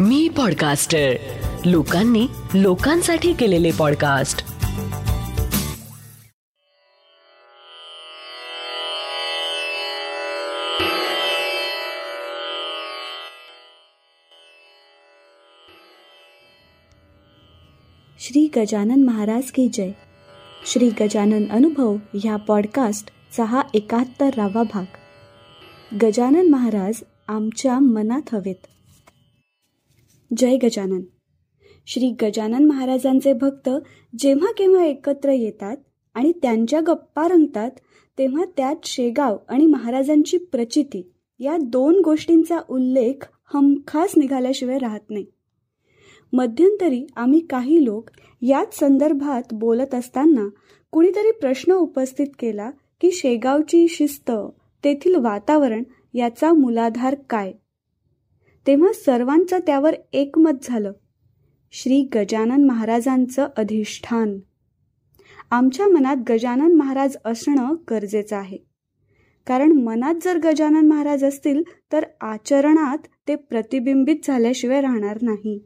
मी podcaster लोकांनी लोकांसाठी केलेले पॉडकास्ट श्री गजानन महाराज की जय. श्री गजानन अनुभव ह्या पॉडकास्टचा हा एकाहत्तरावा भाग. गजानन महाराज आमच्या मनात हवेत. जय गजानन. श्री गजानन महाराजांचे भक्त जेव्हा केव्हा एकत्र येतात आणि त्यांच्या गप्पा रंगतात तेव्हा त्यात शेगाव आणि महाराजांची प्रचिती या दोन गोष्टींचा उल्लेख हमखास निघाल्याशिवाय राहत नाही. मध्यंतरी आम्ही काही लोक याच संदर्भात बोलत असताना कुणीतरी प्रश्न उपस्थित केला की शेगावची शिस्त तेथील वातावरण याचा मूलाधार काय? तेव्हा सर्वांचं त्यावर एकमत झालं. श्री गजानन महाराजांचं अधिष्ठान. आमच्या मनात गजानन महाराज असणं गरजेचं आहे. कारण मनात जर गजानन महाराज असतील तर आचरणात ते प्रतिबिंबित झाल्याशिवाय राहणार नाही.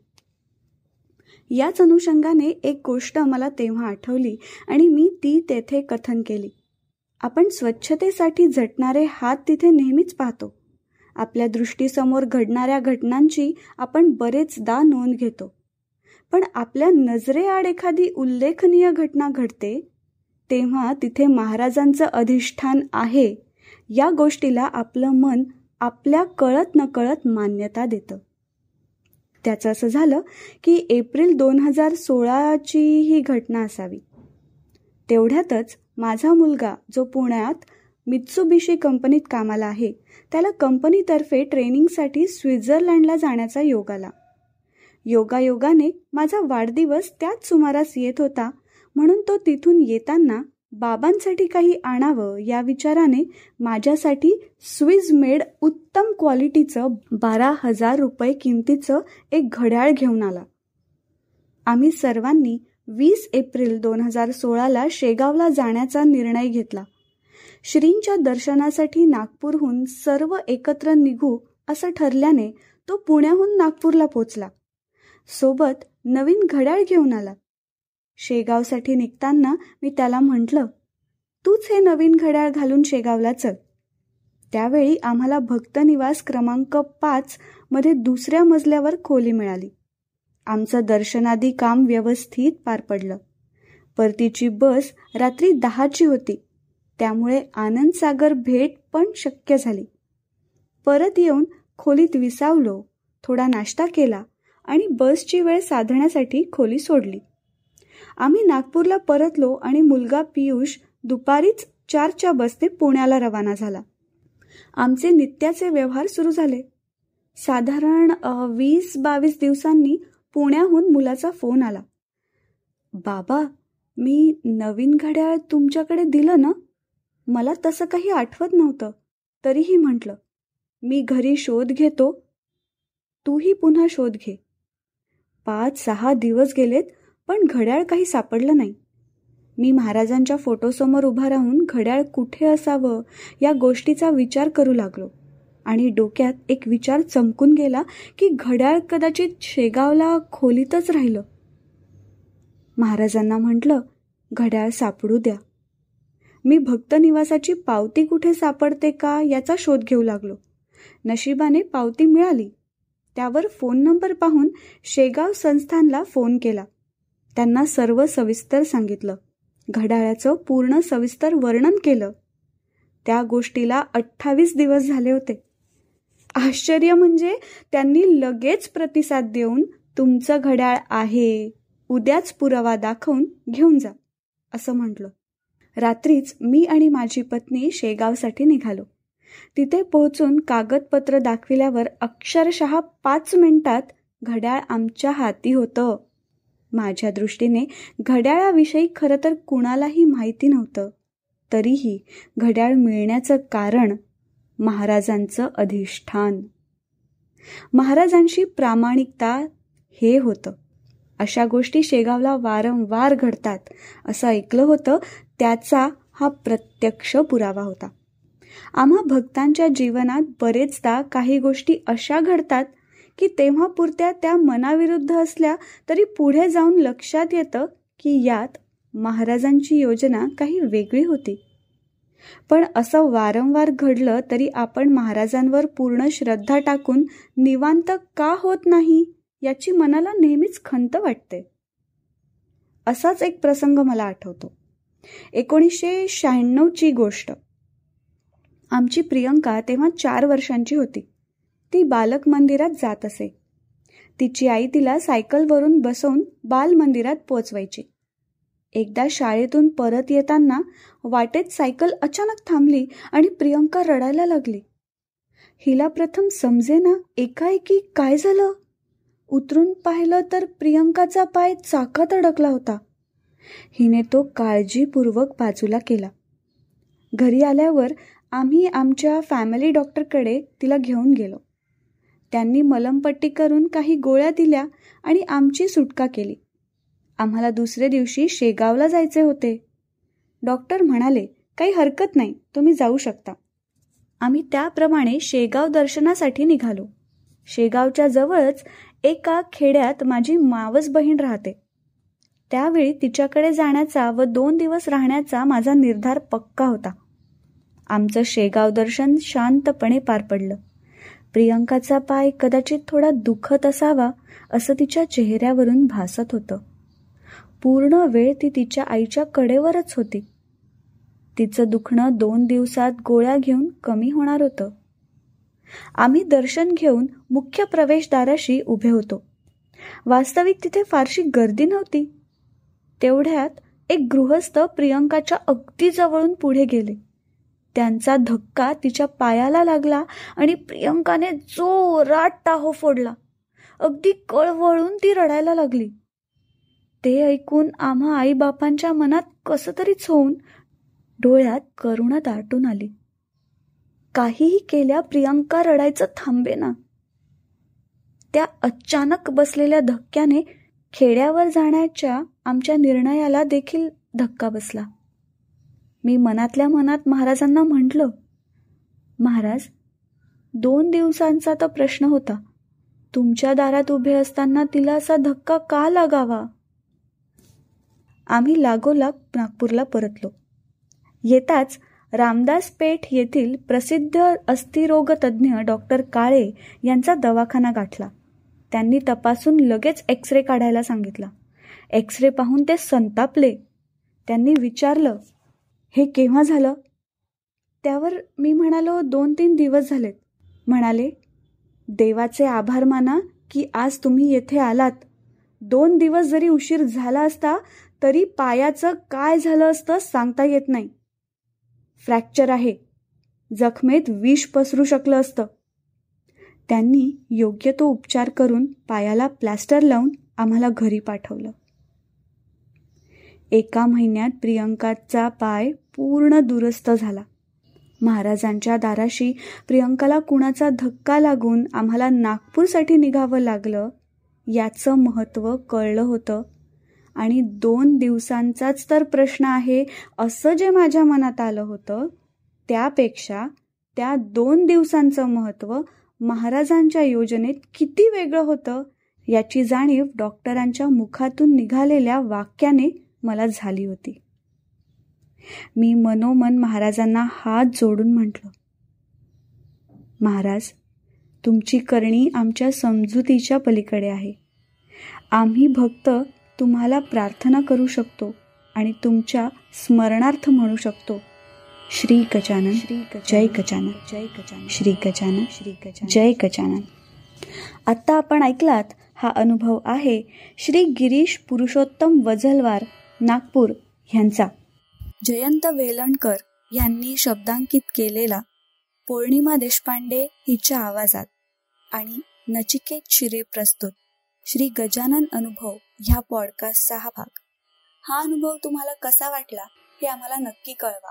याच अनुषंगाने एक गोष्ट मला तेव्हा आठवली आणि मी ती तेथे कथन केली. आपण स्वच्छतेसाठी झटणारे हात तिथे नेहमीच पाहतो. आपल्या दृष्टीसमोर घडणाऱ्या घटनांची आपण बरेचदा नोंद घेतो. पण आपल्या नजरेआड एखादी उल्लेखनीय घटना घडते तेव्हा तिथे महाराजांचं अधिष्ठान आहे या गोष्टीला आपलं मन आपल्या कळत नकळत मान्यता देतं. त्याचं असं झालं की एप्रिल दोन हजार सोळाची ही घटना असावी. तेवढ्यातच माझा मुलगा जो पुण्यात मित्सुबिशी कंपनीत कामाला आहे. त्याला कंपनीतर्फे ट्रेनिंगसाठी स्वित्झर्लंडला जाण्याचा योग आला. योगायोगाने माझा वाढदिवस त्याच सुमारास येत होता म्हणून तो तिथून येताना बाबांसाठी काही आणावं या विचाराने माझ्यासाठी स्विज मेड उत्तम क्वालिटीचं बारा हजार रुपये किमतीचं एक घड्याळ घेऊन आला. आम्ही सर्वांनी वीस एप्रिल दोन हजार सोळाला शेगावला जाण्याचा निर्णय घेतला. श्रींच्या दर्शनासाठी नागपूरहून सर्व एकत्र निघू असं ठरल्याने तो पुण्याहून नागपूरला पोचला. सोबत नवीन घड्याळ घेऊन आला. शेगावसाठी निघताना मी त्याला म्हटलं तूच हे नवीन घड्याळ घालून शेगावला चल. त्यावेळी आम्हाला भक्तनिवास क्रमांक पाच मध्ये दुसऱ्या मजल्यावर खोली मिळाली. आमचं दर्शनादी काम व्यवस्थित पार पडलं. परतीची बस रात्री दहाची होती. त्यामुळे आनंदसागर भेट पण शक्य झाली. परत येऊन खोलीत विसावलो थोडा नाश्ता केला आणि बसची वेळ साधण्यासाठी खोली सोडली. आम्ही नागपूरला परतलो आणि मुलगा पियुष दुपारीच चारच्या बसने पुण्याला रवाना झाला. आमचे नित्याचे व्यवहार सुरू झाले. साधारण वीस बावीस दिवसांनी पुण्याहून मुलाचा फोन आला. बाबा मी नवीन घड्याळ तुमच्याकडे दिलं ना? मला तसं काही आठवत नव्हतं. तरीही म्हटलं मी घरी शोध घेतो. तूही पुन्हा शोध घे. पाच सहा दिवस गेलेत पण घड्याळ काही सापडलं नाही. मी महाराजांच्या फोटोसमोर उभा राहून घड्याळ कुठे असावं या गोष्टीचा विचार करू लागलो आणि डोक्यात एक विचार चमकून गेला की घड्याळ कदाचित शेगावला खोलीतच राहिलं. महाराजांना म्हटलं घड्याळ सापडू द्या. मी भक्त निवासाची पावती कुठे सापडते का याचा शोध घेऊ लागलो. नशिबाने पावती मिळाली. त्यावर फोन नंबर पाहून शेगाव संस्थानला फोन केला. त्यांना सर्व सविस्तर सांगितलं. घड्याळाचं पूर्ण सविस्तर वर्णन केलं. त्या गोष्टीला अठ्ठावीस दिवस झाले होते. आश्चर्य म्हणजे त्यांनी लगेच प्रतिसाद देऊन तुमचं घड्याळ आहे उद्याच पुरावा दाखवून घेऊन जा असं म्हटलं. रात्रीच मी आणि माझी पत्नी शेगावसाठी निघालो. तिथे पोहोचून कागदपत्र दाखविल्यावर अक्षरशः पाच मिनिटात घड्याळ आमच्या हाती होतं. माझ्या दृष्टीने घड्याळाविषयी खरं तर कुणालाही माहिती नव्हतं. तरीही घड्याळ मिळण्याचं कारण महाराजांचं अधिष्ठान. महाराजांशी प्रामाणिकता हे होतं. अशा गोष्टी शेगावला वारंवार घडतात असं ऐकलं होतं त्याचा हा प्रत्यक्ष पुरावा होता. आम्हा भक्तांच्या जीवनात बरेचदा काही गोष्टी अशा घडतात की तेव्हा पुरत्या त्या मनाविरुद्ध असल्या तरी पुढे जाऊन लक्षात येतं की यात महाराजांची योजना काही वेगळी होती. पण असं वारंवार घडलं तरी आपण महाराजांवर पूर्ण श्रद्धा टाकून निवांत का होत नाही याची मनाला नेहमीच खंत वाटते. असाच एक प्रसंग मला आठवतो. एकोणीसशे शहाण्णवची गोष्ट. आमची प्रियंका तेव्हा चार वर्षांची होती. ती बालक मंदिरात जात असे. तिची आई तिला सायकलवरून बसवून बाल मंदिरात पोचवायची. एकदा शाळेतून परत येताना वाटेत सायकल अचानक थांबली आणि प्रियंका रडायला लागली. हिला प्रथम समजे ना एकाएकी काय झालं? उतरून पाहिलं तर प्रियंकाचा पाय चाकात अडकला होता. हिने तो काळजीपूर्वक बाजूला केला. घरी आल्यावर आम्ही आमच्या फॅमिली डॉक्टरकडे तिला घेऊन गेलो. त्यांनी मलमपट्टी करून काही गोळ्या दिल्या आणि आमची सुटका केली. आम्हाला दुसऱ्या दिवशी शेगावला जायचे होते. डॉक्टर म्हणाले काही हरकत नाही तुम्ही जाऊ शकता. आम्ही त्याप्रमाणे शेगाव दर्शनासाठी निघालो. शेगावच्या जवळच एका खेड्यात माझी मावस बहीण राहते. त्यावेळी तिच्याकडे जाण्याचा व दोन दिवस राहण्याचा माझा निर्धार पक्का होता. आमचं शेगाव दर्शन शांतपणे पार पडलं. प्रियंकाचा पाय कदाचित थोडा दुखत असावा असं तिच्या चेहऱ्यावरून भासत होतं. पूर्ण वेळ ती तिच्या आईच्या कडेवरच होती. तिचं दुखणं दोन दिवसात गोळ्या घेऊन कमी होणार होतं. आम्ही दर्शन घेऊन मुख्य प्रवेशद्वाराशी उभे होतो. वास्तविक तिथे फारशी गर्दी नव्हती. तेवढ्यात एक गृहस्थ प्रियंकाच्या अगदी जवळून पुढे गेले. त्यांचा धक्का तिच्या पायाला लागला आणि प्रियंकाने जोरात टाहो फोडला. अगदी कळवळून ती रडायला लागली. ते ऐकून आम्हा आईबापांच्या मनात कसं तरीच होऊन डोळ्यात करुणा दाटून आली. काहीही केल्या प्रियंका रडायचं थांबे ना. त्या अचानक बसलेल्या धक्क्याने खेड्यावर जाण्याच्या आमच्या निर्णयाला देखील धक्का बसला. मी मनातल्या मनात महाराजांना म्हटलं महाराज दोन दिवसांचा तर प्रश्न होता. तुमच्या दारात उभे असताना तिला असा धक्का का लागावा? आम्ही लागोलाग नागपूरला परतलो. येताच रामदास पेठ येथील प्रसिद्ध अस्थिरोग तज्ज्ञ डॉक्टर काळे यांचा दवाखाना गाठला. त्यांनी तपासून लगेच एक्स रे काढायला सांगितला. एक्स रे पाहून ते संतापले. त्यांनी विचारलं हे केव्हा झालं? त्यावर मी म्हणालो दोन तीन दिवस झालेत. म्हणाले देवाचे आभार माना की आज तुम्ही येथे आलात. दोन दिवस जरी उशीर झाला असता तरी पायाचं काय झालं असतं सांगता येत नाही. फ्रॅक्चर आहे. जखमेत विष पसरू शकलं असतं. त्यांनी योग्य तो उपचार करून पायाला प्लॅस्टर लावून आम्हाला घरी पाठवलं. एका महिन्यात प्रियंकाचा पाय पूर्ण दुरुस्त झाला. महाराजांच्या दाराशी प्रियंकाला कुणाचा धक्का लागून आम्हाला नागपूरसाठी निघावं लागलं याचं महत्त्व कळलं होतं. आणि दोन दिवसांचाच तर प्रश्न आहे असं जे माझ्या मनात आलं होतं त्यापेक्षा त्या दोन दिवसांचं महत्त्व महाराजांच्या योजनेत किती वेगळं होतं याची जाणीव डॉक्टरांच्या मुखातून निघालेल्या वाक्याने मला झाली होती. मी मनोमन महाराजांना हात जोडून म्हटलं महाराज तुमची करणी आमच्या समजुतीच्या पलीकडे आहे. आम्ही भक्त तुम्हाला प्रार्थना करू शकतो आणि तुमच्या स्मरणार्थ म्हणू शकतो. श्री गजानन श्री जय गजानन जय गजानन श्री गजानन श्री गजानन जय गजानन. आत्ता आपण ऐकलात हा अनुभव आहे श्री गिरीश पुरुषोत्तम वझलवार नागपूर ह्यांचा जयंत वेलणकर यांनी शब्दांकित केलेला पौर्णिमा देशपांडे हिच्या आवाजात आणि नचिकेत शिरे प्रस्तुत श्री गजानन अनुभव ह्या पॉडकास्टचा हा भाग. हा अनुभव तुम्हाला कसा वाटला हे आम्हाला नक्की कळवा.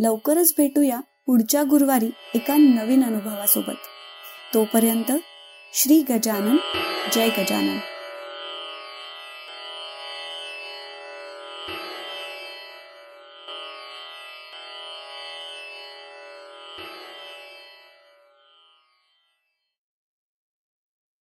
लवकरच भेटूया पुढच्या गुरुवारी एका नवीन अनुभवासोबत. तोपर्यंत श्री गजानन जय गजानन.